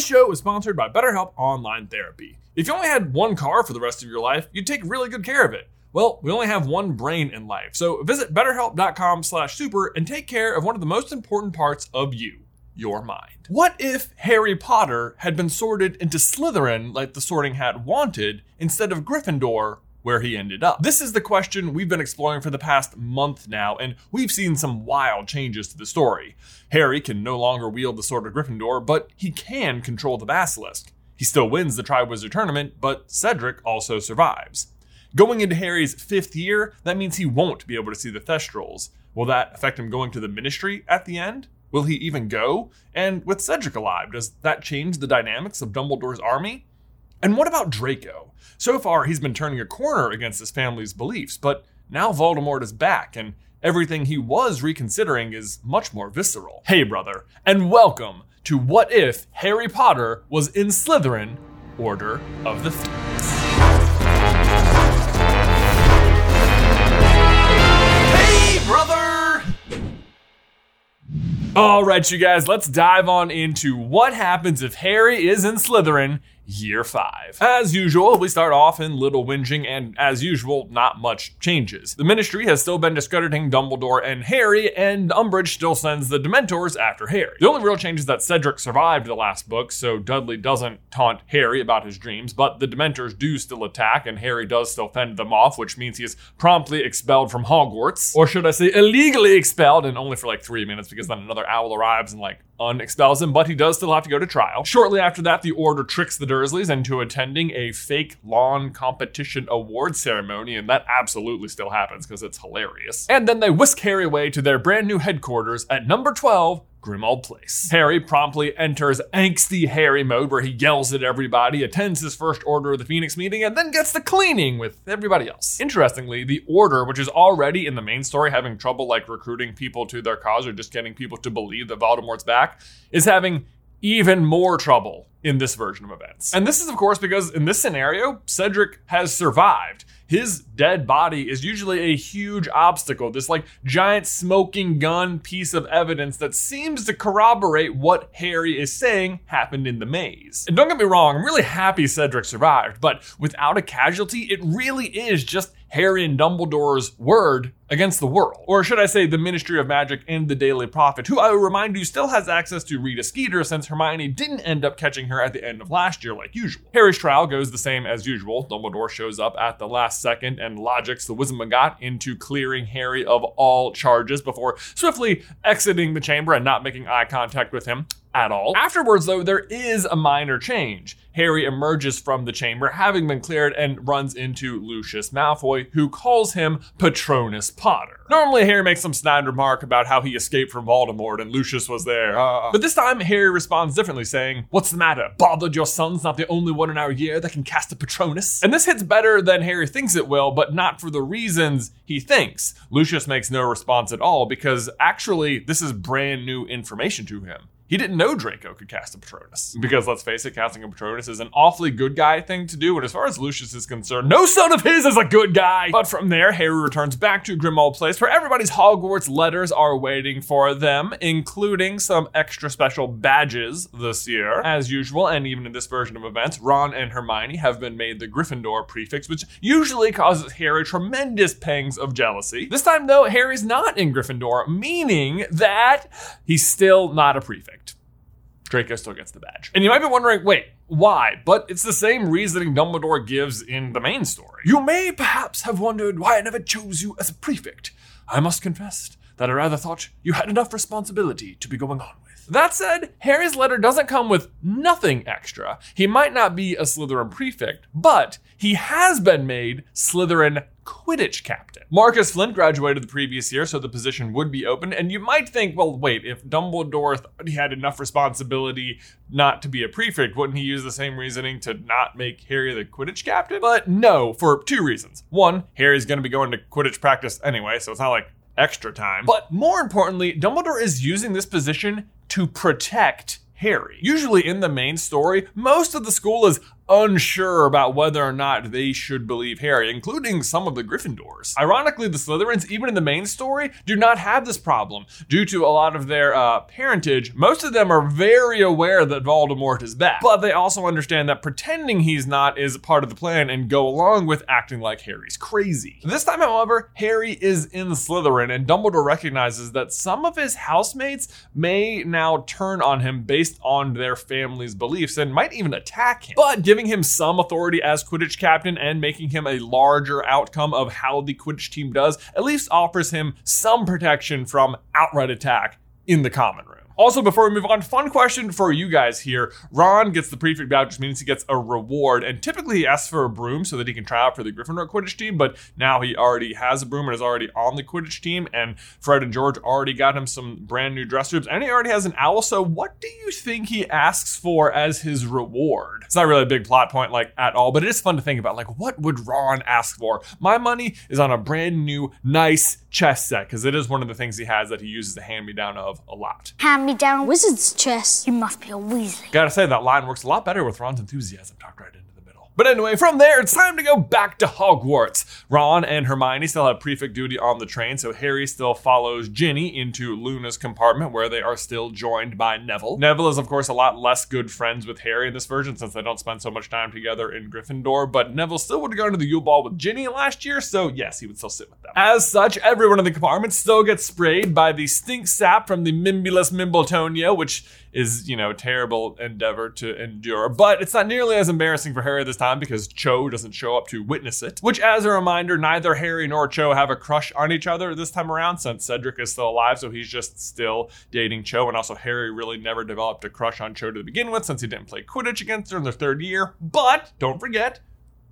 This show is sponsored by BetterHelp Online Therapy. If you only had one car for the rest of your life, you'd take really good care of it. Well, we only have one brain in life, so visit betterhelp.com/super and take care of one of the most important parts of you, your mind. What if Harry Potter had been sorted into Slytherin like the Sorting Hat wanted instead of Gryffindor where he ended up? This is the question we've been exploring for the past month now, and we've seen some wild changes to the story. Harry can no longer wield the sword of Gryffindor, but he can control the basilisk. He still wins the Triwizard Tournament, but Cedric also survives. Going into Harry's fifth year, that means he won't be able to see the Thestrals. Will that affect him going to the Ministry at the end? Will he even go? And with Cedric alive, does that change the dynamics of Dumbledore's army? And what about Draco? So far, he's been turning a corner against his family's beliefs, but now Voldemort is back, and everything he was reconsidering is much more visceral. Hey, brother, and welcome to What If Harry Potter Was in Slytherin Order of the Phoenix. Hey, brother! All right, you guys, let's dive on into what happens if Harry is in Slytherin year five. As usual, we start off in little whinging, and as usual, not much changes. The Ministry has still been discrediting Dumbledore and Harry, and Umbridge still sends the Dementors after Harry. The only real change is that Cedric survived the last book, so Dudley doesn't taunt Harry about his dreams, but the Dementors do still attack, and Harry does still fend them off, which means he is promptly expelled from Hogwarts. Or should I say, illegally expelled, and only for like three minutes, because then another owl arrives and like unexpels him, but he does still have to go to trial. Shortly after that, the Order tricks the Dursleys into attending a fake lawn competition award ceremony, and that absolutely still happens because it's hilarious. And then they whisk Harry away to their brand new headquarters at number 12, Grimmauld Place. Harry promptly enters angsty Harry mode where he yells at everybody, attends his first Order of the Phoenix meeting, and then gets the cleaning with everybody else. Interestingly, the Order, which is already in the main story having trouble like recruiting people to their cause or just getting people to believe that Voldemort's back, is having even more trouble in this version of events. And this is, of course, because in this scenario, Cedric has survived. His dead body is usually a huge obstacle, this like giant smoking gun piece of evidence that seems to corroborate what Harry is saying happened in the maze. And don't get me wrong, I'm really happy Cedric survived, but without a casualty, it really is just Harry and Dumbledore's word against the world. Or should I say, the Ministry of Magic and the Daily Prophet, who I will remind you still has access to Rita Skeeter since Hermione didn't end up catching her at the end of last year like usual. Harry's trial goes the same as usual. Dumbledore shows up at the last second and logics the Wizengamot into clearing Harry of all charges before swiftly exiting the chamber and not making eye contact with him at all. Afterwards, though, there is a minor change. Harry emerges from the chamber, having been cleared, and runs into Lucius Malfoy, who calls him Patronus Potter. Normally, Harry makes some snide remark about how he escaped from Voldemort and Lucius was there. Uh, but this time, Harry responds differently, saying, What's the matter? Bothered your son's not the only one in our year that can cast a Patronus? And this hits better than Harry thinks it will, but not for the reasons he thinks. Lucius makes no response at all because actually, this is brand new information to him. He didn't know Draco could cast a Patronus. Because let's face it, casting a Patronus is an awfully good guy thing to do, and as far as Lucius is concerned, no son of his is a good guy. But from there, Harry returns back to Grimmauld Place, where everybody's Hogwarts letters are waiting for them, including some extra special badges this year. As usual, and even in this version of events, Ron and Hermione have been made the Gryffindor prefix, which usually causes Harry tremendous pangs of jealousy. This time, though, Harry's not in Gryffindor, meaning that he's still not a prefect. Draco still gets the badge. And you might be wondering, wait, why? But it's the same reasoning Dumbledore gives in the main story. You may perhaps have wondered why I never chose you as a prefect. I must confess that I rather thought you had enough responsibility to be going on with. That said, Harry's letter doesn't come with nothing extra. He might not be a Slytherin prefect, but he has been made Slytherin Quidditch captain. Marcus Flint graduated the previous year, so the position would be open. And you might think, well, wait, if Dumbledore thought he had enough responsibility not to be a prefect, wouldn't he use the same reasoning to not make Harry the Quidditch captain? But no, for two reasons. One, Harry's going to be going to Quidditch practice anyway, so it's not like extra time. But more importantly, Dumbledore is using this position to protect Harry. Usually in the main story, most of the school is unsure about whether or not they should believe Harry, including some of the Gryffindors. Ironically, the Slytherins, even in the main story, do not have this problem. Due to a lot of their uh, parentage, most of them are very aware that Voldemort is back, but they also understand that pretending he's not is part of the plan and go along with acting like Harry's crazy. This time, however, Harry is in Slytherin, and Dumbledore recognizes that some of his housemates may now turn on him based on their family's beliefs and might even attack him. But giving him some authority as Quidditch captain and making him a larger outcome of how the Quidditch team does at least offers him some protection from outright attack in the common room. Also, before we move on, fun question for you guys here. Ron gets the prefect badge, which means he gets a reward, and typically he asks for a broom so that he can try out for the Gryffindor Quidditch team, but now he already has a broom and is already on the Quidditch team, and Fred and George already got him some brand new dress robes, and he already has an owl, so what do you think he asks for as his reward? It's not really a big plot point, like, at all, but it is fun to think about, like, what would Ron ask for? My money is on a brand new, nice chess set, because it is one of the things he has that he uses the hand-me-down of a lot. Hand me down wizard's chess. You must be a Weasley. Gotta say, that line works a lot better with Ron's enthusiasm tucked right into the middle. But anyway, from there, it's time to go back to Hogwarts. Ron and Hermione still have prefect duty on the train, so Harry still follows Ginny into Luna's compartment, where they are still joined by Neville. Neville is, of course, a lot less good friends with Harry in this version, since they don't spend so much time together in Gryffindor, but Neville still would have gone to the Yule Ball with Ginny last year, so yes, he would still sit with them. As such, everyone in the compartment still gets sprayed by the stink sap from the Mimbulus Mimbletonia, which is, you know, a terrible endeavor to endure. But it's not nearly as embarrassing for Harry this time because Cho doesn't show up to witness it. Which, as a reminder, neither Harry nor Cho have a crush on each other this time around since Cedric is still alive, so he's just still dating Cho. And also, Harry really never developed a crush on Cho to begin with since he didn't play Quidditch against her in their third year. But don't forget,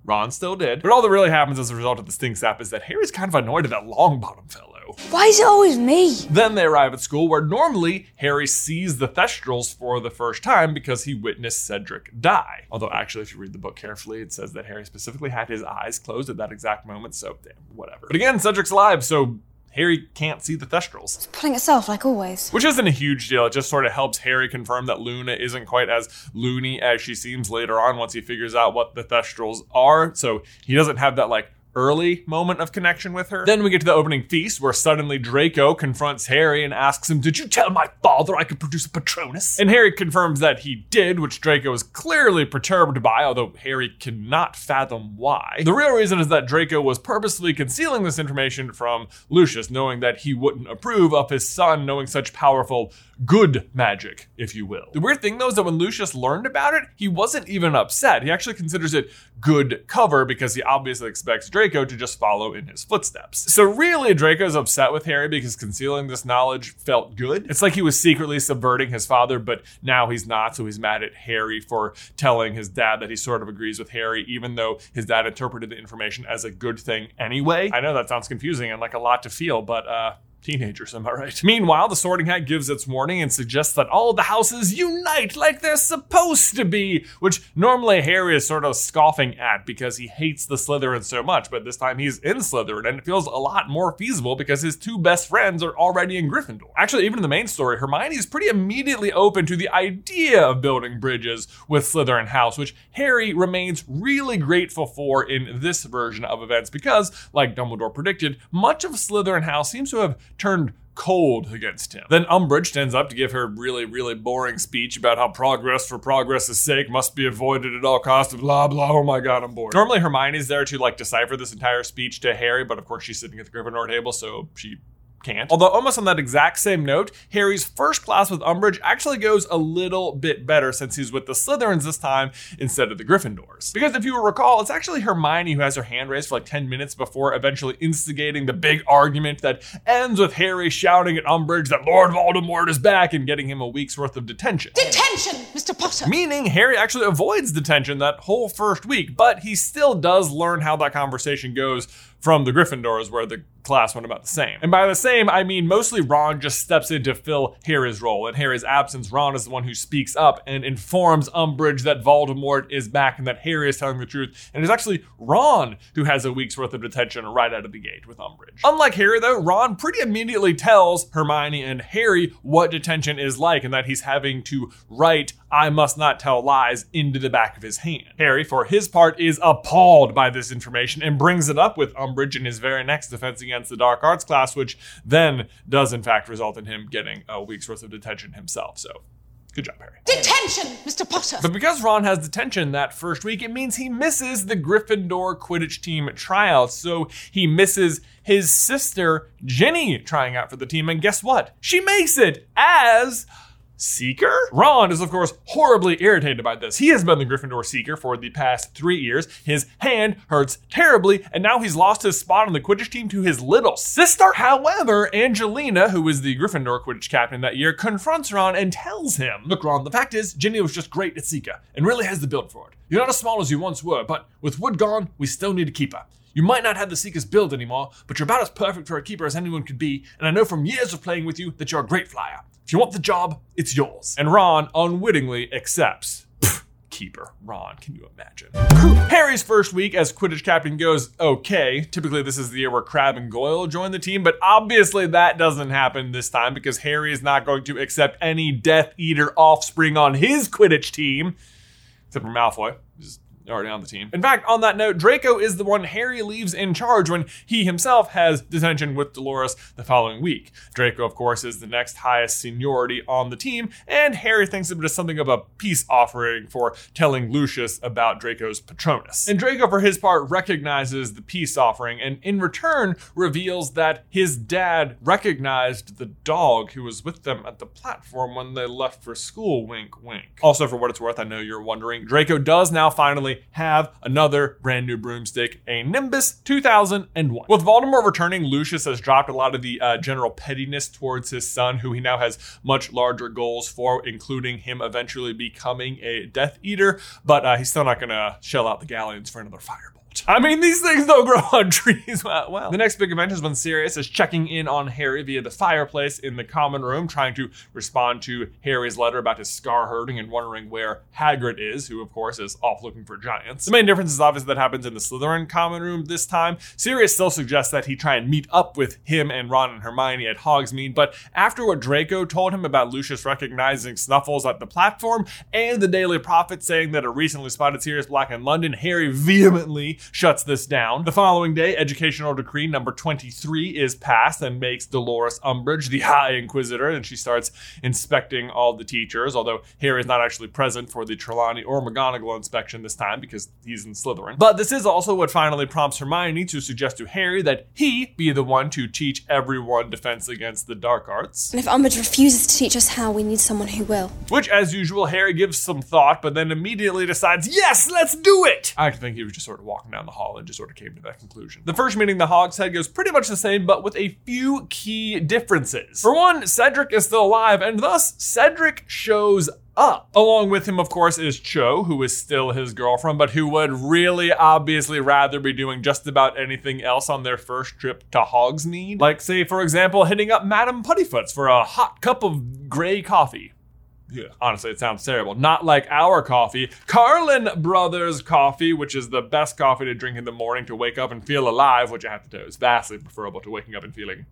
Ron still did. But all that really happens as a result of the stink sap is that Harry's kind of annoyed at that Longbottom fellow. Why is it always me? Then they arrive at school where normally Harry sees the Thestrals for the first time because he witnessed Cedric die. Although, actually, if you read the book carefully, it says that Harry specifically had his eyes closed at that exact moment, so damn, whatever. But again, Cedric's alive, so Harry can't see the Thestrals. It's pulling itself like always. Which isn't a huge deal. It just sort of helps Harry confirm that Luna isn't quite as loony as she seems later on once he figures out what the Thestrals are. So he doesn't have that like early moment of connection with her. Then we get to the opening feast where suddenly Draco confronts Harry and asks him, Did you tell my father I could produce a Patronus? And Harry confirms that he did, which Draco is clearly perturbed by, although Harry cannot fathom why. The real reason is that Draco was purposely concealing this information from Lucius, knowing that he wouldn't approve of his son knowing such powerful good magic, if you will. The weird thing though is that when Lucius learned about it, he wasn't even upset. He actually considers it good cover because he obviously expects Draco to just follow in his footsteps. So really, Draco's upset with Harry because concealing this knowledge felt good. It's like he was secretly subverting his father, but now he's not, so he's mad at Harry for telling his dad that he sort of agrees with Harry, even though his dad interpreted the information as a good thing anyway. I know that sounds confusing and like a lot to feel, but uh teenagers, am I right? Meanwhile, the Sorting Hat gives its warning and suggests that all the houses unite like they're supposed to be, which normally Harry is sort of scoffing at because he hates the Slytherin so much, but this time he's in Slytherin and it feels a lot more feasible because his two best friends are already in Gryffindor. Actually, even in the main story, Hermione is pretty immediately open to the idea of building bridges with Slytherin House, which Harry remains really grateful for in this version of events because, like Dumbledore predicted, much of Slytherin House seems to have turned cold against him. Then Umbridge stands up to give her really, really boring speech about how progress for progress's sake must be avoided at all costs, blah, blah. Oh my god, I'm bored. Normally Hermione's there to like decipher this entire speech to Harry, but of course she's sitting at the Gryffindor table, so she can't. Although, almost on that exact same note, Harry's first class with Umbridge actually goes a little bit better since he's with the Slytherins this time instead of the Gryffindors. Because if you recall, it's actually Hermione who has her hand raised for like 10 minutes before eventually instigating the big argument that ends with Harry shouting at Umbridge that Lord Voldemort is back and getting him a week's worth of detention. Detention, Mr. Potter! Meaning Harry actually avoids detention that whole first week, but he still does learn how that conversation goes from the Gryffindors, where the class went about the same. And by the same, I mean mostly Ron just steps in to fill Harry's role. In Harry's absence, Ron is the one who speaks up and informs Umbridge that Voldemort is back and that Harry is telling the truth. And it's actually Ron who has a week's worth of detention right out of the gate with Umbridge. Unlike Harry, though, Ron pretty immediately tells Hermione and Harry what detention is like and that he's having to write I must not tell lies into the back of his hand. Harry, for his part, is appalled by this information and brings it up with Umbridge in his very next defense against the dark arts class, which then does in fact result in him getting a week's worth of detention himself. So Good job, Harry. Detention, Mr. Potter. But because Ron has detention that first week, it means he misses the Gryffindor Quidditch team tryouts. So he misses his sister, Ginny, trying out for the team. And guess what? She makes it as Seeker? Ron is, of course, horribly irritated by this. He has been the Gryffindor Seeker for the past three years. His hand hurts terribly, and now he's lost his spot on the Quidditch team to his little sister. However, Angelina, who was the Gryffindor Quidditch captain that year, confronts Ron and tells him, Look, Ron, the fact is, Ginny was just great at Seeker and really has the build for it. You're not as small as you once were, but with Wood gone, we still need to keep her. You might not have the Seeker's build anymore, but you're about as perfect for a keeper as anyone could be, and I know from years of playing with you that you're a great flyer. If you want the job, it's yours. And Ron unwittingly accepts. Keeper. Ron, can you imagine? Harry's first week as Quidditch captain goes okay. Typically, this is the year where Crabbe and Goyle join the team, but obviously that doesn't happen this time because Harry is not going to accept any Death Eater offspring on his Quidditch team, except for Malfoy. Already on the team. In fact, on that note, Draco is the one Harry leaves in charge when he himself has detention with Dolores the following week. Draco, of course, is the next highest seniority on the team, and Harry thinks of it as something of a peace offering for telling Lucius about Draco's Patronus. And Draco, for his part, recognizes the peace offering and in return reveals that his dad recognized the dog who was with them at the platform when they left for school. Wink, wink. Also, for what it's worth, I know you're wondering, Draco does now finally have another brand new broomstick, a Nimbus 2001. With Voldemort returning, Lucius has dropped a lot of the uh, general pettiness towards his son, who he now has much larger goals for, including him eventually becoming a Death Eater, but uh, he's still not going to shell out the galleons for another Firebolt. I mean, these things don't grow on trees. Well, well. The next big event is when Sirius is checking in on Harry via the fireplace in the common room, trying to respond to Harry's letter about his scar hurting and wondering where Hagrid is, who, of course, is off looking for giants. The main difference is obviously that happens in the Slytherin common room this time. Sirius still suggests that he try and meet up with him and Ron and Hermione at Hogsmeade, but after what Draco told him about Lucius recognizing Snuffles at the platform and the Daily Prophet saying that a recently spotted Sirius Black in London, Harry vehemently shuts this down. The following day, Educational Decree number 23 is passed and makes Dolores Umbridge the High Inquisitor, and she starts inspecting all the teachers, although Harry is not actually present for the Trelawney or McGonagall inspection this time because he's in Slytherin. But this is also what finally prompts Hermione to suggest to Harry that he be the one to teach everyone defense against the dark arts. And if Umbridge refuses to teach us how, we need someone who will. Which, as usual, Harry gives some thought, but then immediately decides, yes, let's do it! I think he was just sort of walking down the hall and just sort of came to that conclusion. The first meeting, the Hog's Head, goes pretty much the same, but with a few key differences. For one, Cedric is still alive, and thus Cedric shows up. Along with him, of course, is Cho, who is still his girlfriend, but who would really obviously rather be doing just about anything else on their first trip to Hogsmeade. Like, say, for example, hitting up Madame Puddifoot's for a hot cup of gray coffee. Yeah. Honestly, it sounds terrible. Not like our coffee. Carlin Brothers coffee, which is the best coffee to drink in the morning to wake up and feel alive, which I have to tell you is vastly preferable to waking up and feeling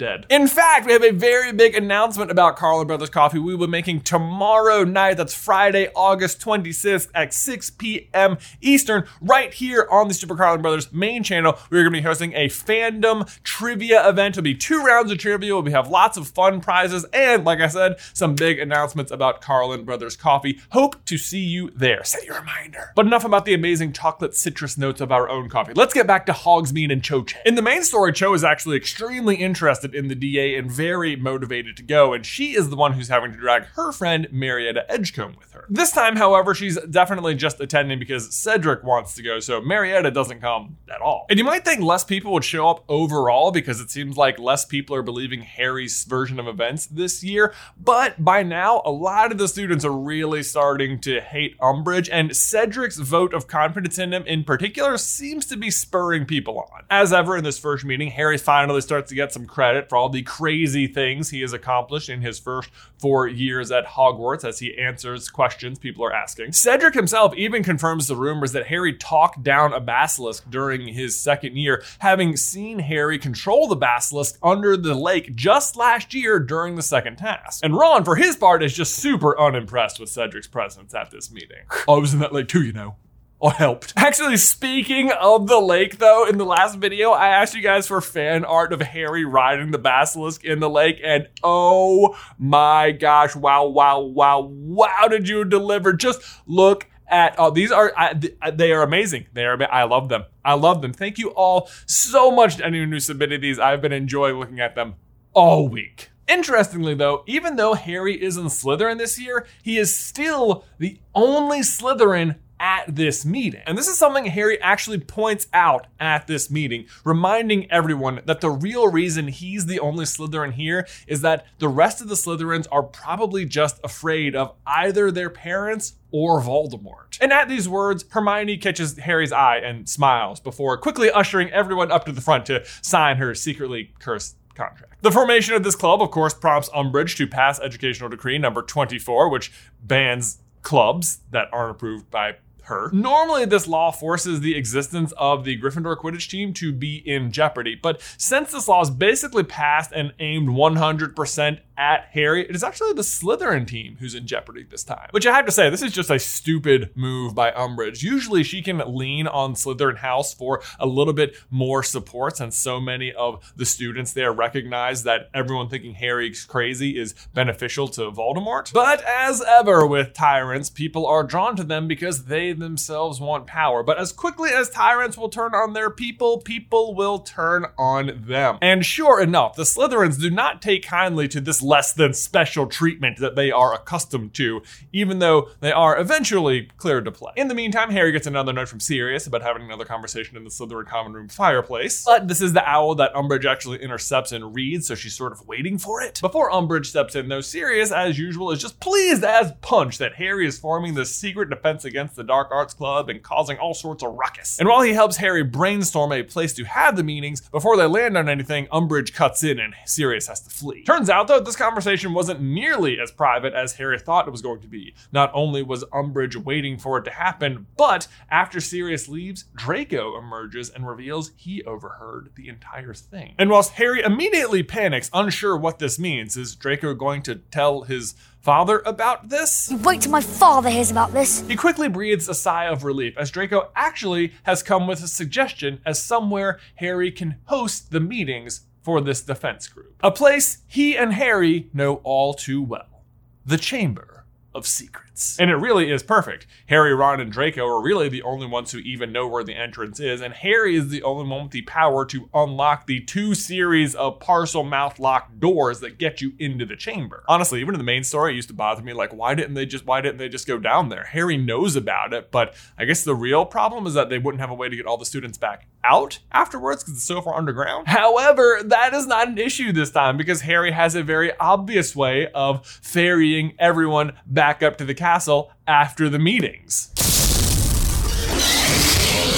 dead. In fact, we have a very big announcement about Carlin Brothers Coffee we will be making tomorrow night. That's Friday, August 26th at 6 p.m. Eastern, right here on the Super Carlin Brothers main channel. We're going to be hosting a fandom trivia event. It'll be two rounds of trivia. We'll have lots of fun prizes and, like I said, some big announcements about Carlin Brothers Coffee. Hope to see you there. Set your reminder. But enough about the amazing chocolate citrus notes of our own coffee. Let's get back to Hogsmeade and Cho Chang. In the main story, Cho is actually extremely interested in the DA and very motivated to go, and she is the one who's having to drag her friend Marietta Edgecombe with her. This time, however, she's definitely just attending because Cedric wants to go, so Marietta doesn't come at all. And you might think less people would show up overall because it seems like less people are believing Harry's version of events this year, but by now, a lot of the students are really starting to hate Umbridge, and Cedric's vote of confidence in him in particular seems to be spurring people on. As ever in this first meeting, Harry finally starts to get some credit credit for all the crazy things he has accomplished in his first four years at Hogwarts as he answers questions people are asking. Cedric himself even confirms the rumors that Harry talked down a basilisk during his second year, having seen Harry control the basilisk under the lake just last year during the second task. And Ron, for his part, is just super unimpressed with Cedric's presence at this meeting. I was in that lake too, you know. I helped. Actually, speaking of the lake, though, in the last video, I asked you guys for fan art of Harry riding the basilisk in the lake, and oh my gosh, wow, wow, wow, wow, did you deliver? Just look at oh, these are I, they are amazing. They are I love them. I love them. Thank you all so much to anyone who submitted these. I've been enjoying looking at them all week. Interestingly, though, even though Harry is in Slytherin this year, he is still the only Slytherin at this meeting. And this is something Harry actually points out at this meeting, reminding everyone that the real reason he's the only Slytherin here is that the rest of the Slytherins are probably just afraid of either their parents or Voldemort. And at these words, Hermione catches Harry's eye and smiles before quickly ushering everyone up to the front to sign her secretly cursed contract. The formation of this club, of course, prompts Umbridge to pass Educational Decree number 24, which bans clubs that aren't approved by her. Normally, this law forces the existence of the Gryffindor Quidditch team to be in jeopardy, but since this law is basically passed and aimed 100% at Harry, it is actually the Slytherin team who's in jeopardy this time. Which I have to say, this is just a stupid move by Umbridge. Usually she can lean on Slytherin House for a little bit more support since so many of the students there recognize that everyone thinking Harry's crazy is beneficial to Voldemort. But as ever with tyrants, people are drawn to them because they themselves want power. But as quickly as tyrants will turn on their people, people will turn on them. And sure enough, the Slytherins do not take kindly to this less than special treatment that they are accustomed to, even though they are eventually cleared to play. In the meantime, Harry gets another note from Sirius about having another conversation in the Slytherin common room fireplace. But this is the owl that Umbridge actually intercepts and reads, so she's sort of waiting for it. Before Umbridge steps in, though, Sirius, as usual, is just pleased as punch that Harry is forming this secret defense against the Dark Arts Club and causing all sorts of ruckus. And while he helps Harry brainstorm a place to have the meetings, before they land on anything, Umbridge cuts in and Sirius has to flee. Turns out, though, this conversation wasn't nearly as private as Harry thought it was going to be. Not only was Umbridge waiting for it to happen, but after Sirius leaves, Draco emerges and reveals he overheard the entire thing. And whilst Harry immediately panics, unsure what this means, is Draco going to tell his father about this? You wait till my father hears about this. He quickly breathes a sigh of relief as Draco actually has come with a suggestion as somewhere Harry can host the meetings for this defense group. A place he and Harry know all too well the Chamber of Secrets. And it really is perfect. Harry, Ron, and Draco are really the only ones who even know where the entrance is, and Harry is the only one with the power to unlock the two series of Parselmouth locked doors that get you into the chamber. Honestly, even in the main story, it used to bother me like, why didn't they just why didn't they just go down there? Harry knows about it, but I guess the real problem is that they wouldn't have a way to get all the students back out afterwards because it's so far underground. However, that is not an issue this time because Harry has a very obvious way of ferrying everyone back up to the castle after the meetings.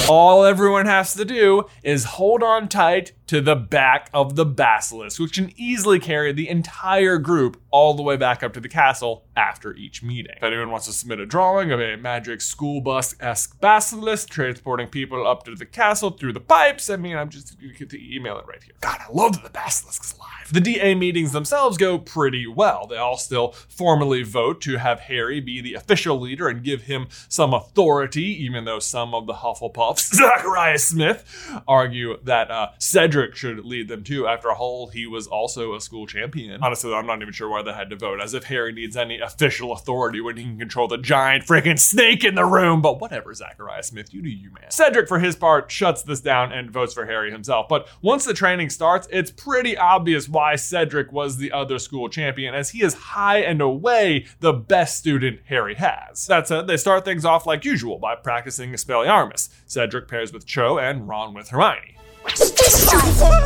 All everyone has to do is hold on tight to the back of the basilisk, which can easily carry the entire group all the way back up to the castle after each meeting. If anyone wants to submit a drawing of a magic school bus esque basilisk transporting people up to the castle through the pipes, I mean, I'm just you get to email it right here. God, I love that the basilisk's alive. The DA meetings themselves go pretty well. They all still formally vote to have Harry be the official leader and give him some authority, even though some of the Hufflepuffs, Zacharias Smith, argue that uh, Cedric should lead them too. After all, he was also a school champion. Honestly, I'm not even sure why they had to vote, as if Harry needs any official authority when he can control the giant freaking snake in the room. But whatever, Zacharias Smith, you do you, man. Cedric, for his part, shuts this down and votes for Harry himself. But once the training starts, it's pretty obvious why Cedric was the other school champion, as he is high and away the best student Harry has. That said, they start things off like usual by practicing Expelliarmus. Cedric pairs with Cho and Ron with Hermione.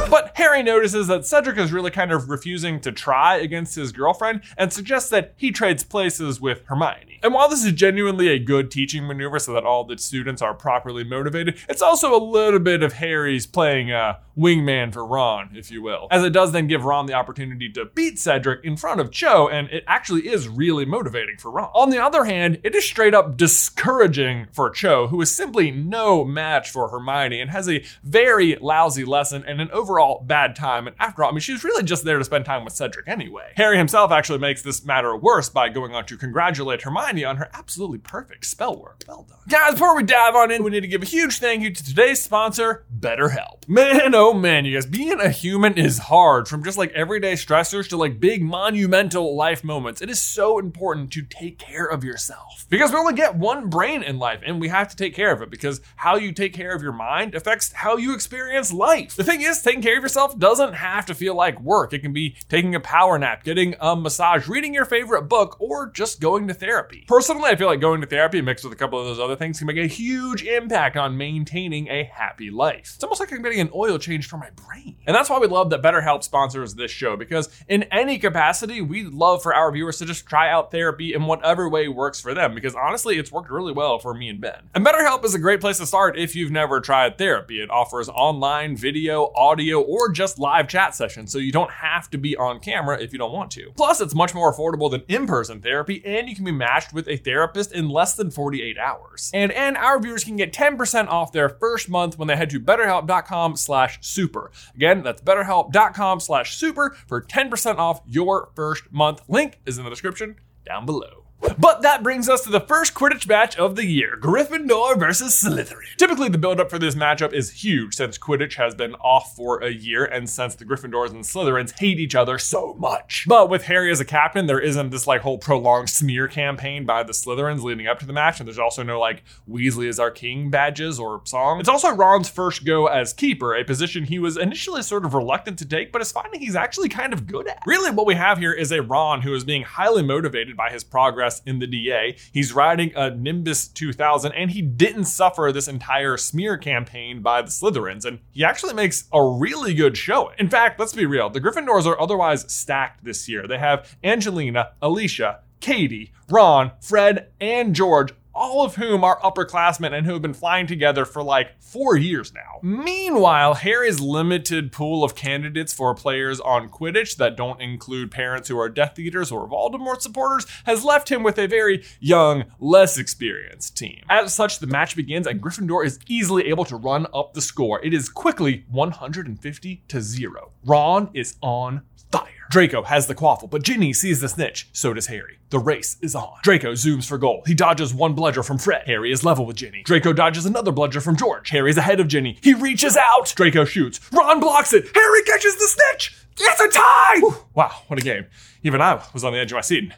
But Harry notices that Cedric is really kind of refusing to try against his girlfriend and suggests that he trades places with Hermione. And while this is genuinely a good teaching maneuver so that all the students are properly motivated, it's also a little bit of Harry's playing a wingman for Ron, if you will. As it does then give Ron the opportunity to beat Cedric in front of Cho, and it actually is really motivating for Ron. On the other hand, it is straight up discouraging for Cho, who is simply no match for Hermione and has a very lousy lesson and an overall bad time. And after all, I mean, she was really just there to spend time with Cedric anyway. Harry himself actually makes this matter worse by going on to congratulate Hermione on her absolutely perfect spell work. Well done. Guys, before we dive on in, we need to give a huge thank you to today's sponsor, BetterHelp. Man, oh man, you guys, being a human is hard from just like everyday stressors to like big monumental life moments. It is so important to take care of yourself because we only get one brain in life and we have to take care of it because how you take care of your mind affects how you experience life. The thing is, taking care of yourself doesn't have to feel like work. It can be taking a power nap, getting a massage, reading your favorite book, or just going to therapy. Personally, I feel like going to therapy mixed with a couple of those other things can make a huge impact on maintaining a happy life. It's almost like I'm getting an oil change for my brain. And that's why we love that BetterHelp sponsors this show because in any capacity, we'd love for our viewers to just try out therapy in whatever way works for them because honestly, it's worked really well for me and Ben. And BetterHelp is a great place to start if you've never tried therapy. It offers online, video, audio, or just live chat sessions, so you don't have to be on camera if you don't want to. Plus, it's much more affordable than in-person therapy, and you can be matched with a therapist in less than 48 hours. And and our viewers can get 10% off their first month when they head to betterhelp.com slash super. Again, that's betterhelp.com slash super for 10% off your first month. Link is in the description down below. But that brings us to the first Quidditch match of the year Gryffindor versus Slytherin. Typically, the build up for this matchup is huge since Quidditch has been off for a year and since the Gryffindors and Slytherins hate each other so much. But with Harry as a captain, there isn't this like whole prolonged smear campaign by the Slytherins leading up to the match, and there's also no like Weasley is our king badges or song. It's also Ron's first go as keeper, a position he was initially sort of reluctant to take, but is finding he's actually kind of good at. Really, what we have here is a Ron who is being highly motivated by his progress in the DA. He's riding a Nimbus 2000, and he didn't suffer this entire smear campaign by the Slytherins, and he actually makes a really good showing. In fact, let's be real, the Gryffindors are otherwise stacked this year. They have Angelina, Alicia, Katie, Ron, Fred, and George all of whom are upperclassmen and who have been flying together for like four years now. Meanwhile, Harry's limited pool of candidates for players on Quidditch that don't include parents who are Death Eaters or Voldemort supporters has left him with a very young, less experienced team. As such, the match begins and Gryffindor is easily able to run up the score. It is quickly 150 to 0. Ron is on fire. Draco has the quaffle, but Ginny sees the snitch. So does Harry. The race is on. Draco zooms for goal. He dodges one bludger from Fred. Harry is level with Ginny. Draco dodges another bludger from George. Harry's ahead of Ginny. He reaches out. Draco shoots. Ron blocks it. Harry catches the snitch. It's a tie! Whew. Wow, what a game. Even I was on the edge of my seat.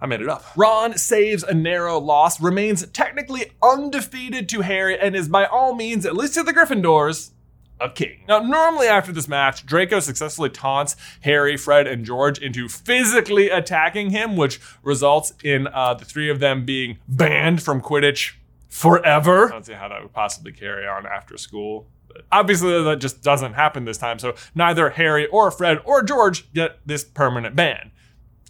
I made it up. Ron saves a narrow loss, remains technically undefeated to Harry, and is by all means, at least to the Gryffindors, a king. Now, normally after this match, Draco successfully taunts Harry, Fred, and George into physically attacking him, which results in uh, the three of them being banned from Quidditch forever. I don't see how that would possibly carry on after school. But obviously, that just doesn't happen this time, so neither Harry or Fred or George get this permanent ban.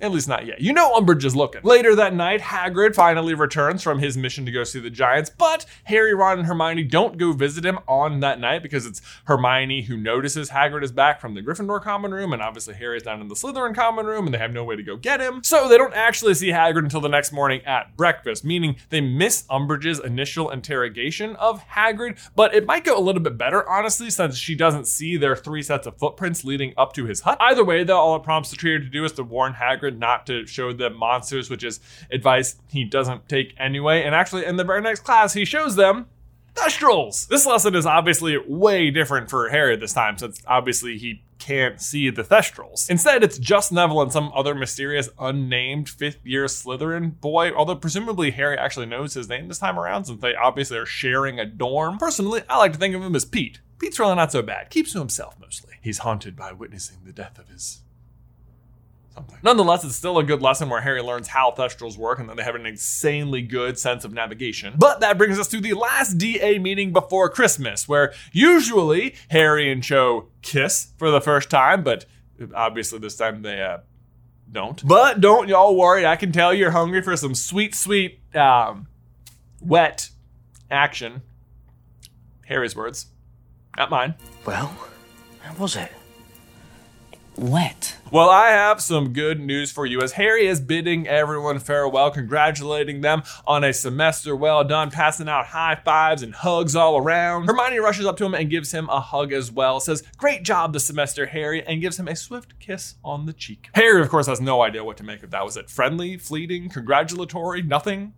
At least not yet. You know Umbridge is looking. Later that night, Hagrid finally returns from his mission to go see the Giants, but Harry, Ron, and Hermione don't go visit him on that night because it's Hermione who notices Hagrid is back from the Gryffindor common room, and obviously Harry's down in the Slytherin common room, and they have no way to go get him. So they don't actually see Hagrid until the next morning at breakfast, meaning they miss Umbridge's initial interrogation of Hagrid, but it might go a little bit better, honestly, since she doesn't see their three sets of footprints leading up to his hut. Either way, though, all it prompts the trio to do is to warn Hagrid not to show them monsters, which is advice he doesn't take anyway. And actually, in the very next class, he shows them Thestrals. This lesson is obviously way different for Harry this time, since obviously he can't see the Thestrals. Instead, it's just Neville and some other mysterious, unnamed fifth year Slytherin boy, although presumably Harry actually knows his name this time around, since they obviously are sharing a dorm. Personally, I like to think of him as Pete. Pete's really not so bad, keeps to himself mostly. He's haunted by witnessing the death of his something. Nonetheless, it's still a good lesson where Harry learns how Thestrals work and that they have an insanely good sense of navigation. But that brings us to the last DA meeting before Christmas, where usually Harry and Cho kiss for the first time, but obviously this time they uh, don't. But don't y'all worry, I can tell you're hungry for some sweet, sweet, um, wet action. Harry's words, not mine. Well, how was it? Wet. Well, I have some good news for you as Harry is bidding everyone farewell, congratulating them on a semester well done, passing out high fives and hugs all around. Hermione rushes up to him and gives him a hug as well, says, Great job this semester, Harry, and gives him a swift kiss on the cheek. Harry, of course, has no idea what to make of that. Was it friendly, fleeting, congratulatory, nothing?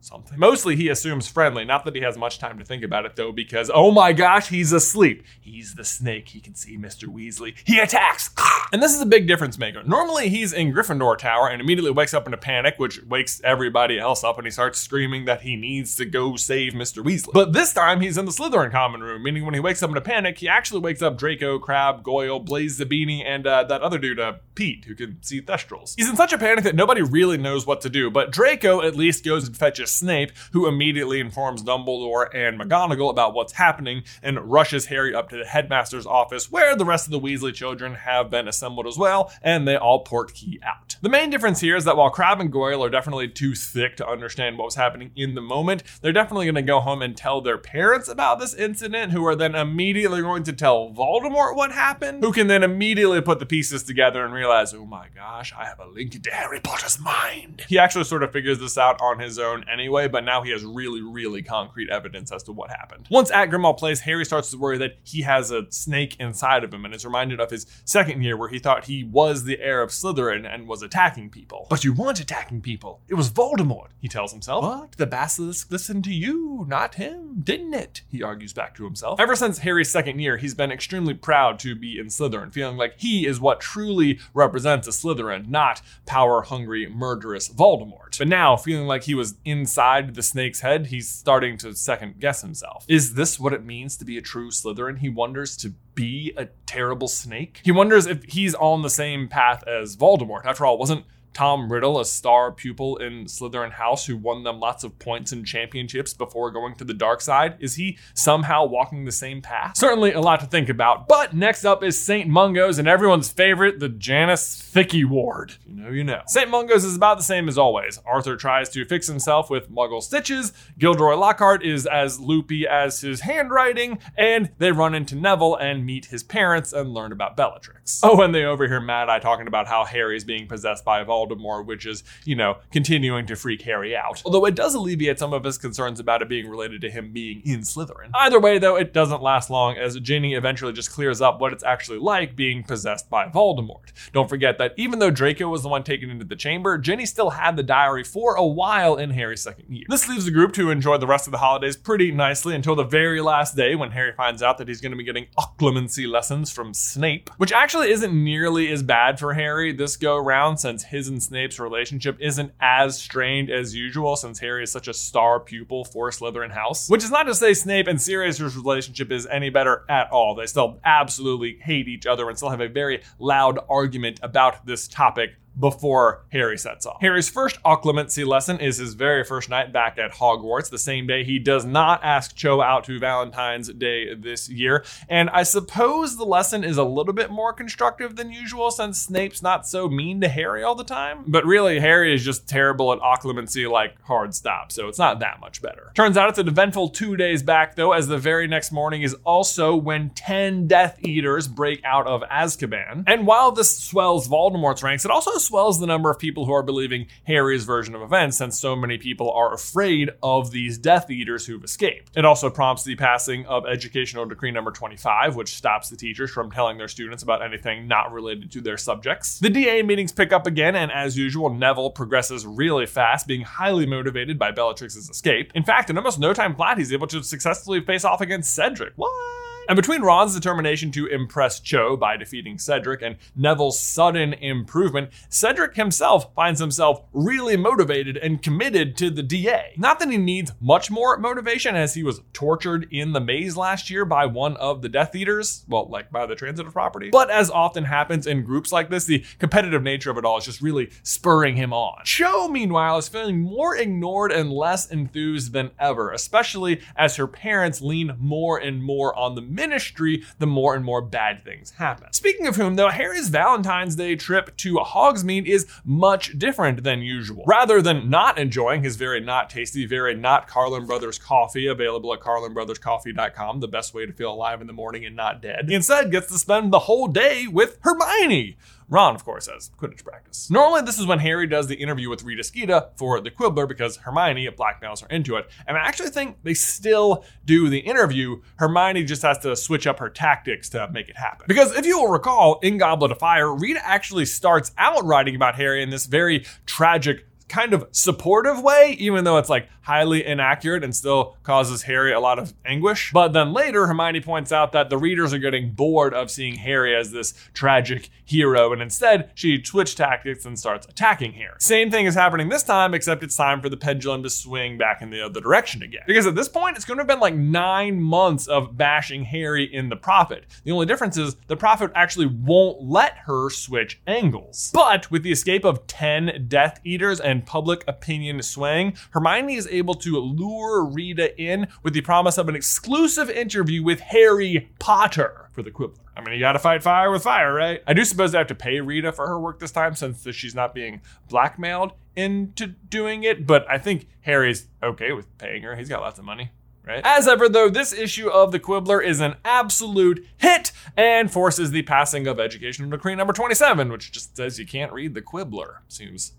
Something. Mostly he assumes friendly, not that he has much time to think about it though, because oh my gosh, he's asleep. He's the snake. He can see Mr. Weasley. He attacks. And this is a big difference maker. Normally he's in Gryffindor Tower and immediately wakes up in a panic, which wakes everybody else up and he starts screaming that he needs to go save Mr. Weasley. But this time he's in the Slytherin common room, meaning when he wakes up in a panic, he actually wakes up Draco, Crabbe, Goyle, Blaise Zabini, and uh, that other dude, uh, Pete, who can see Thestrals. He's in such a panic that nobody really knows what to do, but Draco at least goes and fetches Snape, who immediately informs Dumbledore and McGonagall about what's happening and rushes Harry up to the headmaster's office where the rest of the Weasley children have been assembled as well, and they all portkey out. The main difference here is that while Crabbe and Goyle are definitely too thick to understand what was happening in the moment, they're definitely going to go home and tell their parents about this incident, who are then immediately going to tell Voldemort what happened, who can then immediately put the pieces together and realize, oh my gosh, I have a link into Harry Potter's mind. He actually sort of figures this out on his own anyway, but now he has really, really concrete evidence as to what happened. Once at Grimmauld Place, Harry starts to worry that he has a snake inside of him and is reminded of his second year where he thought he was the heir of Slytherin and was attacking people. But you weren't attacking people. It was Voldemort, he tells himself. But the basilisk listened to you, not him, didn't it? He argues back to himself. Ever since Harry's second year, he's been extremely proud to be in Slytherin, feeling like he is what truly represents a Slytherin, not power hungry, murderous Voldemort. But now, feeling like he was inside the snake's head, he's starting to second guess himself. Is this what it means to be a true Slytherin? He wonders to be a terrible snake. He wonders if he's on the same path as Voldemort. After all, wasn't Tom Riddle, a star pupil in Slytherin House who won them lots of points and championships before going to the dark side? Is he somehow walking the same path? Certainly a lot to think about. But next up is St. Mungo's and everyone's favorite, the Janus Thickey Ward. You know, you know. St. Mungo's is about the same as always. Arthur tries to fix himself with muggle stitches, Gilderoy Lockhart is as loopy as his handwriting, and they run into Neville and meet his parents and learn about Bellatrix. Oh, and they overhear Mad Eye talking about how Harry is being possessed by Voldemort Voldemort, which is, you know, continuing to freak Harry out. Although it does alleviate some of his concerns about it being related to him being in Slytherin. Either way, though, it doesn't last long as Ginny eventually just clears up what it's actually like being possessed by Voldemort. Don't forget that even though Draco was the one taken into the chamber, Ginny still had the diary for a while in Harry's second year. This leaves the group to enjoy the rest of the holidays pretty nicely until the very last day when Harry finds out that he's going to be getting occlumency lessons from Snape, which actually isn't nearly as bad for Harry this go round since his and Snape's relationship isn't as strained as usual since Harry is such a star pupil for Slytherin House. Which is not to say Snape and Sirius's relationship is any better at all. They still absolutely hate each other and still have a very loud argument about this topic before Harry sets off. Harry's first occlumency lesson is his very first night back at Hogwarts, the same day he does not ask Cho out to Valentine's Day this year. And I suppose the lesson is a little bit more constructive than usual since Snape's not so mean to Harry all the time. But really, Harry is just terrible at occlumency like hard stop, so it's not that much better. Turns out it's an eventful two days back though, as the very next morning is also when 10 Death Eaters break out of Azkaban. And while this swells Voldemort's ranks, it also swells the number of people who are believing Harry's version of events, since so many people are afraid of these Death Eaters who've escaped. It also prompts the passing of Educational Decree number 25, which stops the teachers from telling their students about anything not related to their subjects. The DA meetings pick up again, and as usual, Neville progresses really fast, being highly motivated by Bellatrix's escape. In fact, in almost no time flat, he's able to successfully face off against Cedric. What? And between Ron's determination to impress Cho by defeating Cedric and Neville's sudden improvement, Cedric himself finds himself really motivated and committed to the DA. Not that he needs much more motivation as he was tortured in the maze last year by one of the Death Eaters, well, like by the transitive property. But as often happens in groups like this, the competitive nature of it all is just really spurring him on. Cho, meanwhile, is feeling more ignored and less enthused than ever, especially as her parents lean more and more on the ministry, the more and more bad things happen. Speaking of whom, though, Harry's Valentine's Day trip to Hogsmeade is much different than usual. Rather than not enjoying his very not tasty, very not Carlin Brothers coffee, available at carlinbrotherscoffee.com, the best way to feel alive in the morning and not dead, he instead gets to spend the whole day with Hermione. Ron, of course, has Quidditch practice. Normally, this is when Harry does the interview with Rita Skeeter for the Quibbler because Hermione blackmails her into it. And I actually think they still do the interview. Hermione just has to switch up her tactics to make it happen. Because if you will recall, in Goblet of Fire, Rita actually starts out writing about Harry in this very tragic kind of supportive way, even though it's like highly inaccurate and still causes Harry a lot of anguish. But then later, Hermione points out that the readers are getting bored of seeing Harry as this tragic hero, and instead she switches tactics and starts attacking Harry. Same thing is happening this time, except it's time for the pendulum to swing back in the other direction again. Because at this point, it's going to have been like nine months of bashing Harry in the Prophet. The only difference is the Prophet actually won't let her switch angles. But with the escape of 10 Death Eaters and public opinion swaying, Hermione is able to lure Rita in with the promise of an exclusive interview with Harry Potter for the Quibbler. I mean, you gotta fight fire with fire, right? I do suppose they have to pay Rita for her work this time since she's not being blackmailed into doing it, but I think Harry's okay with paying her. He's got lots of money. Right? As ever, though, this issue of The Quibbler is an absolute hit and forces the passing of Educational Decree number 27, which just says you can't read The Quibbler. Seems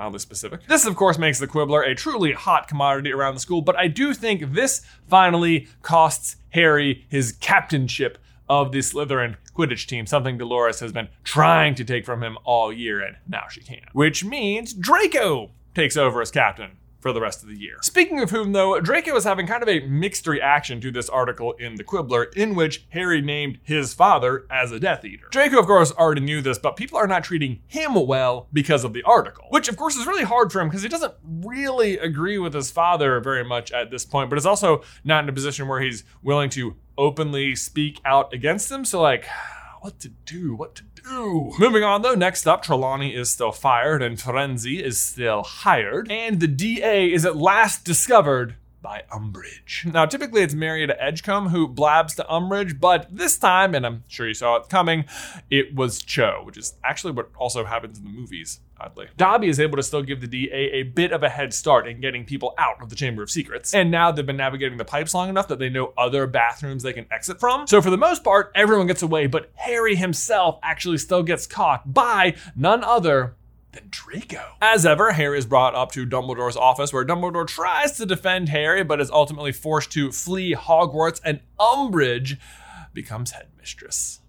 oddly specific. This, of course, makes the Quibbler a truly hot commodity around the school, but I do think this finally costs Harry his captainship of the Slytherin Quidditch team, something Dolores has been trying to take from him all year, and now she can. Which means Draco takes over as captain for the rest of the year. Speaking of whom, though, Draco is having kind of a mixed reaction to this article in the Quibbler, in which Harry named his father as a Death Eater. Draco, of course, already knew this, but people are not treating him well because of the article, which, of course, is really hard for him because he doesn't really agree with his father very much at this point, but is also not in a position where he's willing to openly speak out against him. So, like, what to do? What to do? Moving on though, next up, Trelawney is still fired and Firenze is still hired, and the DA is at last discovered by Umbridge. Now, typically it's Marietta Edgecombe who blabs to Umbridge, but this time, and I'm sure you saw it coming, it was Cho, which is actually what also happens in the movies oddly. Dobby is able to still give the DA a bit of a head start in getting people out of the Chamber of Secrets. And now they've been navigating the pipes long enough that they know other bathrooms they can exit from. So for the most part, everyone gets away, but Harry himself actually still gets caught by none other than Draco. As ever, Harry is brought up to Dumbledore's office where Dumbledore tries to defend Harry but is ultimately forced to flee Hogwarts and Umbridge becomes headmistress.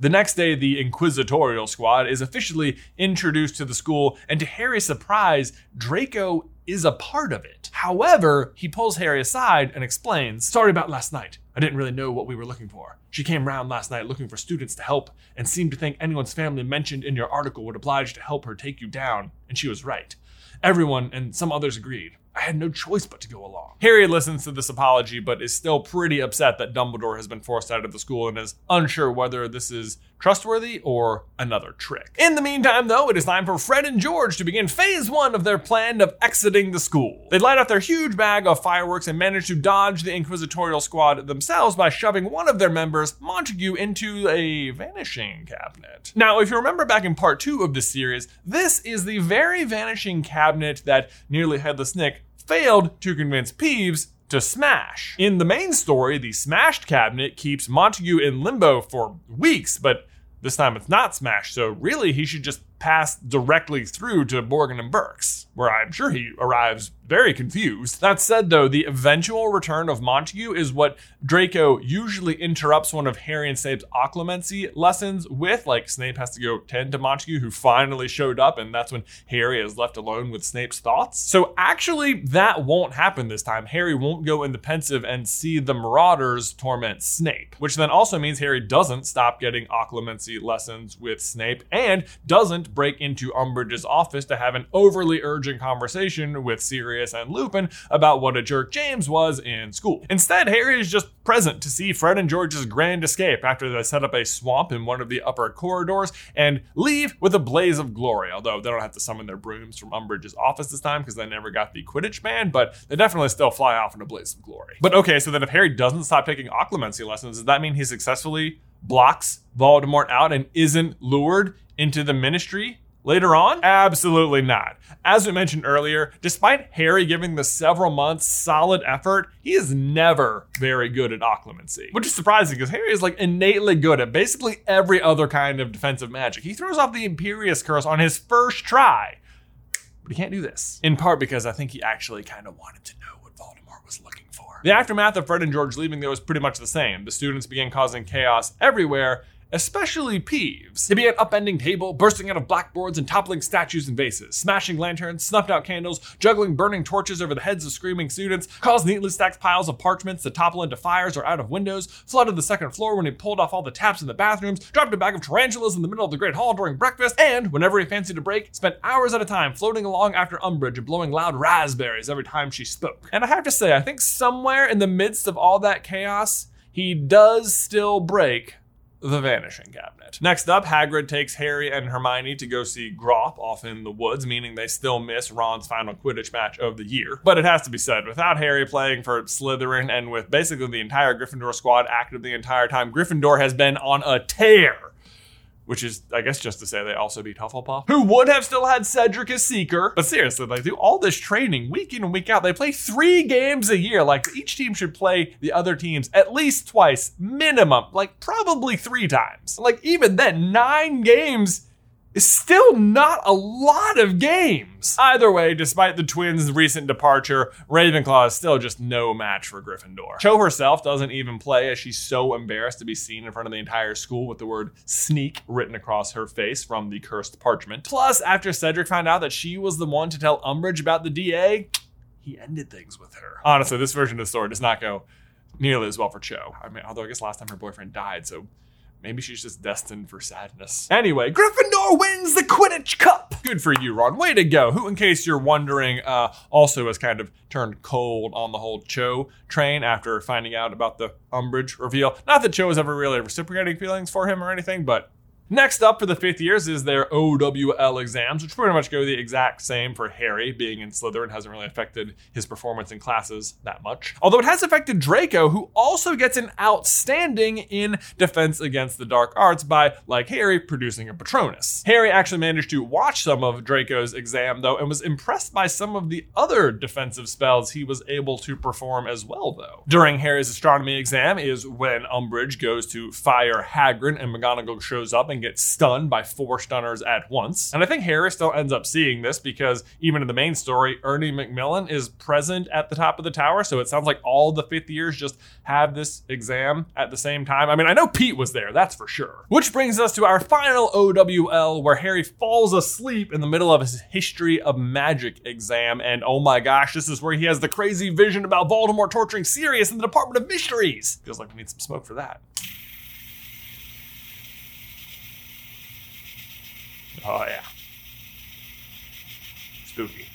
The next day, the Inquisitorial Squad is officially introduced to the school, and to Harry's surprise, Draco is a part of it. However, he pulls Harry aside and explains Sorry about last night. I didn't really know what we were looking for. She came round last night looking for students to help and seemed to think anyone's family mentioned in your article would oblige to help her take you down, and she was right. Everyone and some others agreed. I had no choice but to go along. Harry listens to this apology, but is still pretty upset that Dumbledore has been forced out of the school and is unsure whether this is trustworthy or another trick. In the meantime, though, it is time for Fred and George to begin phase one of their plan of exiting the school. They light off their huge bag of fireworks and manage to dodge the Inquisitorial squad themselves by shoving one of their members, Montague, into a vanishing cabinet. Now, if you remember back in part two of this series, this is the very vanishing cabinet that nearly Headless Nick failed to convince Peeves to smash. In the main story, the smashed cabinet keeps Montague in limbo for weeks, but this time it's not smashed, so really he should just pass directly through to Borgin and Burke's, where I'm sure he arrives very confused. That said, though, the eventual return of Montague is what Draco usually interrupts one of Harry and Snape's occlumency lessons with. Like, Snape has to go tend to Montague, who finally showed up, and that's when Harry is left alone with Snape's thoughts. So, actually, that won't happen this time. Harry won't go in the Pensieve and see the Marauders torment Snape, which then also means Harry doesn't stop getting occlumency lessons with Snape and doesn't break into Umbridge's office to have an overly urgent conversation with Sirius and Lupin about what a jerk James was in school. Instead, Harry is just present to see Fred and George's grand escape after they set up a swamp in one of the upper corridors and leave with a blaze of glory. Although they don't have to summon their brooms from Umbridge's office this time because they never got the Quidditch band, but they definitely still fly off in a blaze of glory. But okay, so then if Harry doesn't stop taking occlumency lessons, does that mean he successfully blocks Voldemort out and isn't lured into the ministry later on? Absolutely not. As we mentioned earlier, despite Harry giving the several months solid effort, he is never very good at occlumency, which is surprising because Harry is like innately good at basically every other kind of defensive magic. He throws off the Imperius curse on his first try, but he can't do this. In part because I think he actually kind of wanted to know was looking for. The aftermath of Fred and George leaving, though, was pretty much the same. The students began causing chaos everywhere, especially Peeves. They began upending table, bursting out of blackboards and toppling statues and vases, smashing lanterns, snuffed out candles, juggling burning torches over the heads of screaming students, caused neatly stacked piles of parchments to topple into fires or out of windows, flooded the second floor when he pulled off all the taps in the bathrooms, dropped a bag of tarantulas in the middle of the Great Hall during breakfast, and, whenever he fancied a break, spent hours at a time floating along after Umbridge and blowing loud raspberries every time she spoke. And I have to say, I think somewhere in the midst of all that chaos, he does still break the Vanishing Cabinet. Next up, Hagrid takes Harry and Hermione to go see Grawp off in the woods, meaning they still miss Ron's final Quidditch match of the year. But it has to be said, without Harry playing for Slytherin and with basically the entire Gryffindor squad active the entire time, Gryffindor has been on a tear which is, I guess, just to say they also beat Hufflepuff, who would have still had Cedric as Seeker. But seriously, they do all this training week in and week out. They play three games a year. Like each team should play the other teams at least twice, minimum, like probably three times. Like even then, nine games is still not a lot of games. Either way, despite the twins' recent departure, Ravenclaw is still just no match for Gryffindor. Cho herself doesn't even play as she's so embarrassed to be seen in front of the entire school with the word sneak written across her face from the cursed parchment. Plus, after Cedric found out that she was the one to tell Umbridge about the DA, he ended things with her. Honestly, this version of the story does not go nearly as well for Cho. I mean, although I guess last time her boyfriend died, so Maybe she's just destined for sadness. Anyway, Gryffindor wins the Quidditch Cup. Good for you, Ron. Way to go. Who, in case you're wondering, uh, also has kind of turned cold on the whole Cho train after finding out about the Umbridge reveal. Not that Cho has ever really reciprocating feelings for him or anything, but Next up for the fifth years is their OWL exams, which pretty much go the exact same for Harry. Being in Slytherin hasn't really affected his performance in classes that much. Although it has affected Draco, who also gets an outstanding in defense against the dark arts by, like Harry, producing a Patronus. Harry actually managed to watch some of Draco's exam, though, and was impressed by some of the other defensive spells he was able to perform as well, though. During Harry's astronomy exam is when Umbridge goes to fire Hagrid and McGonagall shows up and and gets stunned by four stunners at once. And I think Harry still ends up seeing this because even in the main story, Ernie Macmillan is present at the top of the tower. So it sounds like all the fifth years just have this exam at the same time. I mean, I know Pete was there, that's for sure. Which brings us to our final OWL where Harry falls asleep in the middle of his history of magic exam. And oh my gosh, this is where he has the crazy vision about Voldemort torturing Sirius in the Department of Mysteries. Feels like we need some smoke for that. Oh, yeah. Spooky.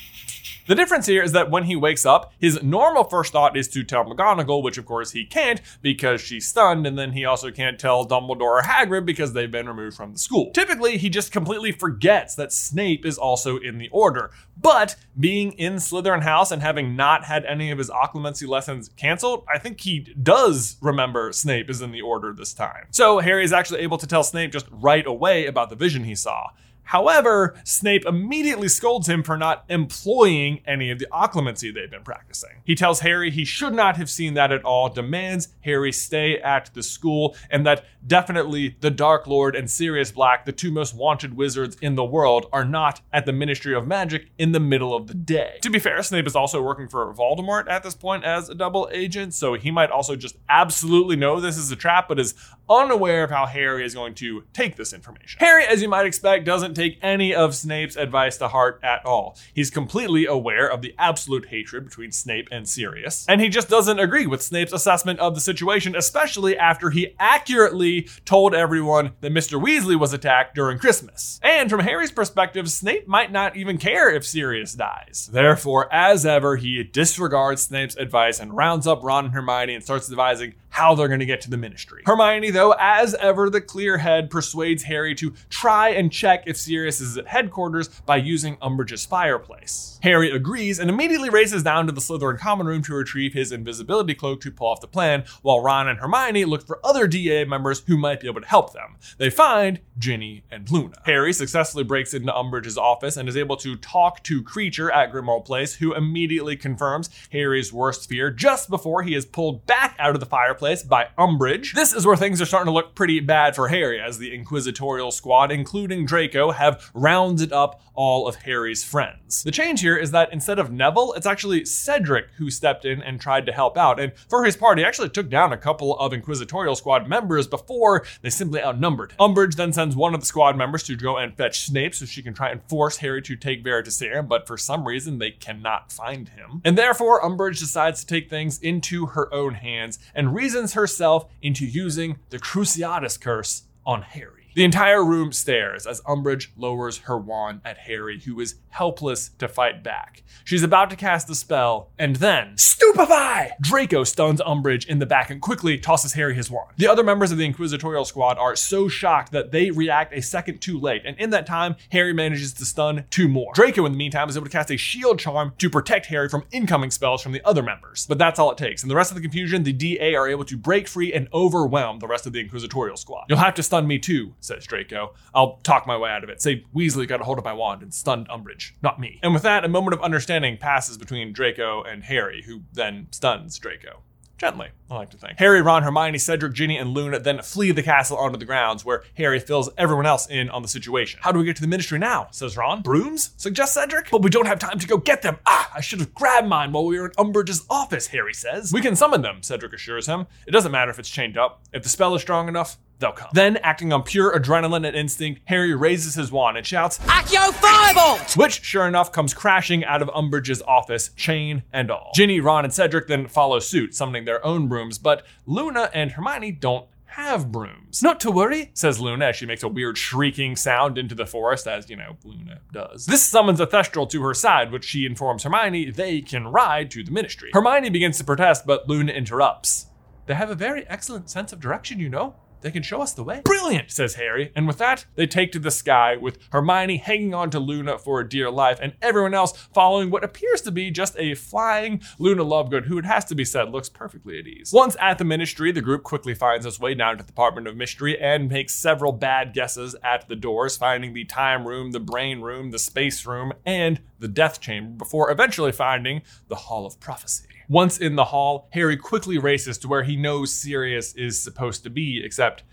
The difference here is that when he wakes up, his normal first thought is to tell McGonagall, which of course he can't because she's stunned, and then he also can't tell Dumbledore or Hagrid because they've been removed from the school. Typically, he just completely forgets that Snape is also in the Order. But being in Slytherin House and having not had any of his occlumency lessons canceled, I think he does remember Snape is in the Order this time. So Harry is actually able to tell Snape just right away about the vision he saw. However, Snape immediately scolds him for not employing any of the occlumency they've been practicing. He tells Harry he should not have seen that at all, demands Harry stay at the school, and that definitely the Dark Lord and Sirius Black, the two most wanted wizards in the world, are not at the Ministry of Magic in the middle of the day. To be fair, Snape is also working for Voldemort at this point as a double agent, so he might also just absolutely know this is a trap, but is unaware of how Harry is going to take this information. Harry, as you might expect, doesn't take any of Snape's advice to heart at all. He's completely aware of the absolute hatred between Snape and Sirius, and he just doesn't agree with Snape's assessment of the situation, especially after he accurately told everyone that Mr. Weasley was attacked during Christmas. And from Harry's perspective, Snape might not even care if Sirius dies. Therefore, as ever, he disregards Snape's advice and rounds up Ron and Hermione and starts devising how they're going to get to the ministry. Hermione, though, as ever, the clear head persuades Harry to try and check if Sirius is at headquarters by using Umbridge's fireplace. Harry agrees and immediately races down to the Slytherin common room to retrieve his invisibility cloak to pull off the plan, while Ron and Hermione look for other DA members who might be able to help them. They find Ginny and Luna. Harry successfully breaks into Umbridge's office and is able to talk to Kreacher at Grimmauld Place, who immediately confirms Harry's worst fear just before he is pulled back out of the fireplace by Umbridge. This is where things are starting to look pretty bad for Harry, as the Inquisitorial squad, including Draco, have rounded up all of Harry's friends. The change here is that instead of Neville, it's actually Cedric who stepped in and tried to help out, and for his part, he actually took down a couple of Inquisitorial squad members before they simply outnumbered. Umbridge then sends one of the squad members to go and fetch Snape so she can try and force Harry to take Veritaserum, but for some reason they cannot find him. And therefore, Umbridge decides to take things into her own hands and herself into using the Cruciatus curse on Harry. The entire room stares as Umbridge lowers her wand at Harry, who is helpless to fight back. She's about to cast the spell, and then Stupefy! Draco stuns Umbridge in the back and quickly tosses Harry his wand. The other members of the Inquisitorial squad are so shocked that they react a second too late, and in that time, Harry manages to stun two more. Draco, in the meantime, is able to cast a shield charm to protect Harry from incoming spells from the other members. But that's all it takes. In the rest of the confusion, the DA are able to break free and overwhelm the rest of the Inquisitorial squad. You'll have to stun me too, says Draco. I'll talk my way out of it. Say Weasley got a hold of my wand and stunned Umbridge, not me. And with that, a moment of understanding passes between Draco and Harry, who then stuns Draco. Gently, I like to think. Harry, Ron, Hermione, Cedric, Ginny, and Luna then flee the castle onto the grounds where Harry fills everyone else in on the situation. How do we get to the ministry now? says Ron. Brooms? suggests Cedric. But we don't have time to go get them. Ah, I should have grabbed mine while we were in Umbridge's office, Harry says. We can summon them, Cedric assures him. It doesn't matter if it's chained up. If the spell is strong enough, they'll come. Then, acting on pure adrenaline and instinct, Harry raises his wand and shouts, Accio Firebolt! which, sure enough, comes crashing out of Umbridge's office, chain and all. Ginny, Ron, and Cedric then follow suit, summoning their own brooms, but Luna and Hermione don't have brooms. Not to worry, says Luna as she makes a weird shrieking sound into the forest, as, you know, Luna does. This summons a Thestral to her side, which she informs Hermione they can ride to the ministry. Hermione begins to protest, but Luna interrupts. They have a very excellent sense of direction, you know. They can show us the way. Brilliant, says Harry. And with that, they take to the sky with Hermione hanging on to Luna for dear life and everyone else following what appears to be just a flying Luna Lovegood, who it has to be said looks perfectly at ease. Once at the ministry, the group quickly finds its way down to the Department of Mystery and makes several bad guesses at the doors, finding the time room, the brain room, the space room, and the death chamber before eventually finding the Hall of Prophecy. Once in the hall, Harry quickly races to where he knows Sirius is supposed to be, except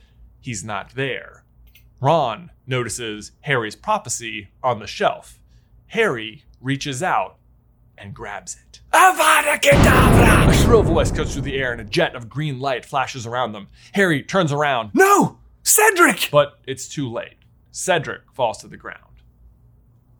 he's not there. Ron notices Harry's prophecy on the shelf. Harry reaches out and grabs it. Avada Kedavra! A shrill voice cuts through the air and a jet of green light flashes around them. Harry turns around. No! Cedric! But it's too late. Cedric falls to the ground.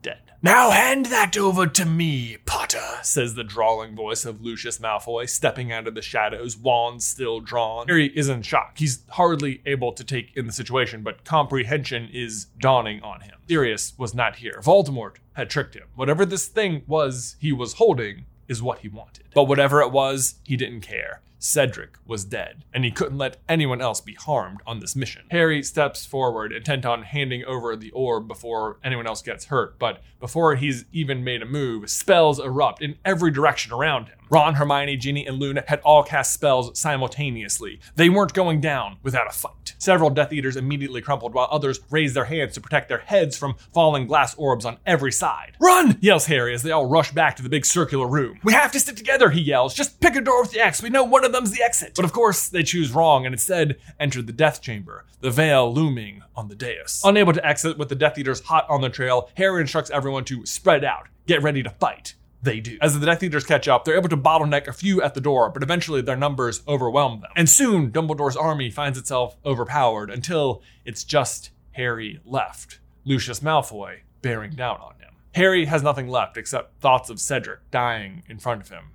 Dead. Now hand that over to me, Potter, says the drawling voice of Lucius Malfoy, stepping out of the shadows, wand still drawn. Harry is in shock. He's hardly able to take in the situation, but comprehension is dawning on him. Sirius was not here. Voldemort had tricked him. Whatever this thing was he was holding is what he wanted. But whatever it was, he didn't care. Cedric was dead, and he couldn't let anyone else be harmed on this mission. Harry steps forward, intent on handing over the orb before anyone else gets hurt, but before he's even made a move, spells erupt in every direction around him. Ron, Hermione, Ginny, and Luna had all cast spells simultaneously. They weren't going down without a fight. Several Death Eaters immediately crumpled, while others raised their hands to protect their heads from falling glass orbs on every side. Run! yells Harry as they all rush back to the big circular room. We have to stick together, he yells. Just pick a door with the X. We know one of them's the exit. But of course, they choose wrong and instead enter the Death Chamber, the veil looming on the dais. Unable to exit with the Death Eaters hot on the trail, Harry instructs everyone to spread out, get ready to fight they do. As the Death Eaters catch up, they're able to bottleneck a few at the door, but eventually their numbers overwhelm them. And soon, Dumbledore's army finds itself overpowered until it's just Harry left, Lucius Malfoy bearing down on him. Harry has nothing left except thoughts of Cedric dying in front of him.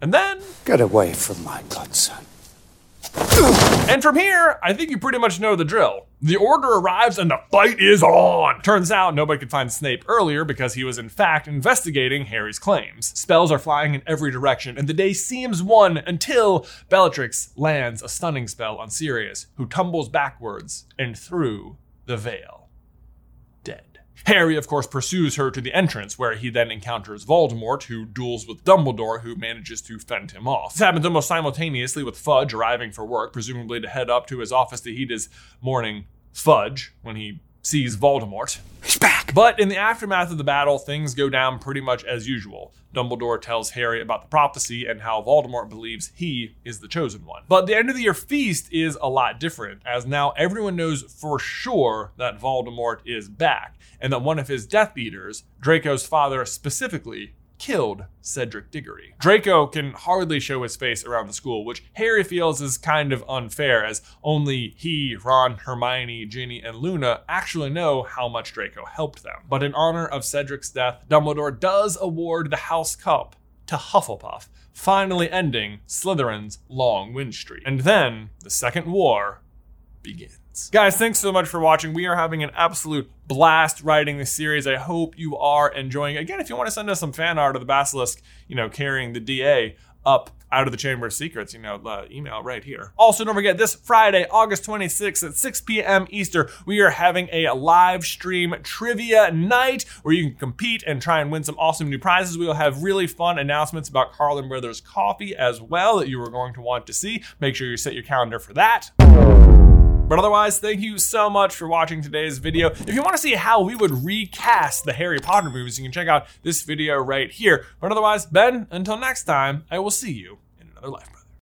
And then. Get away from my godson. And from here, I think you pretty much know the drill. The order arrives and the fight is on. Turns out nobody could find Snape earlier because he was in fact investigating Harry's claims. Spells are flying in every direction, and the day seems won until Bellatrix lands a stunning spell on Sirius, who tumbles backwards and through the veil. Harry, of course, pursues her to the entrance, where he then encounters Voldemort, who duels with Dumbledore, who manages to fend him off. This happens almost simultaneously with Fudge arriving for work, presumably to head up to his office to heat his morning fudge when he sees Voldemort. He's back! But in the aftermath of the battle, things go down pretty much as usual. Dumbledore tells Harry about the prophecy and how Voldemort believes he is the chosen one. But the end of the year feast is a lot different, as now everyone knows for sure that Voldemort is back, and that one of his Death Eaters, Draco's father specifically, killed Cedric Diggory. Draco can hardly show his face around the school, which Harry feels is kind of unfair, as only he, Ron, Hermione, Ginny, and Luna actually know how much Draco helped them. But in honor of Cedric's death, Dumbledore does award the House Cup to Hufflepuff, finally ending Slytherin's long win streak. And then the Second War begins. Guys, thanks so much for watching. We are having an absolute blast writing this series. I hope you are enjoying. Again, if you want to send us some fan art of the basilisk, you know, carrying the DA up out of the Chamber of Secrets, you know, the email right here. Also, don't forget this Friday, August 26th at 6 p.m. Eastern, we are having a live stream trivia night where you can compete and try and win some awesome new prizes. We will have really fun announcements about Carlin Brothers coffee as well that you are going to want to see. Make sure you set your calendar for that. But otherwise, thank you so much for watching today's video. If you want to see how we would recast the Harry Potter movies, you can check out this video right here. But otherwise, Ben, until next time, I will see you in another lifetime.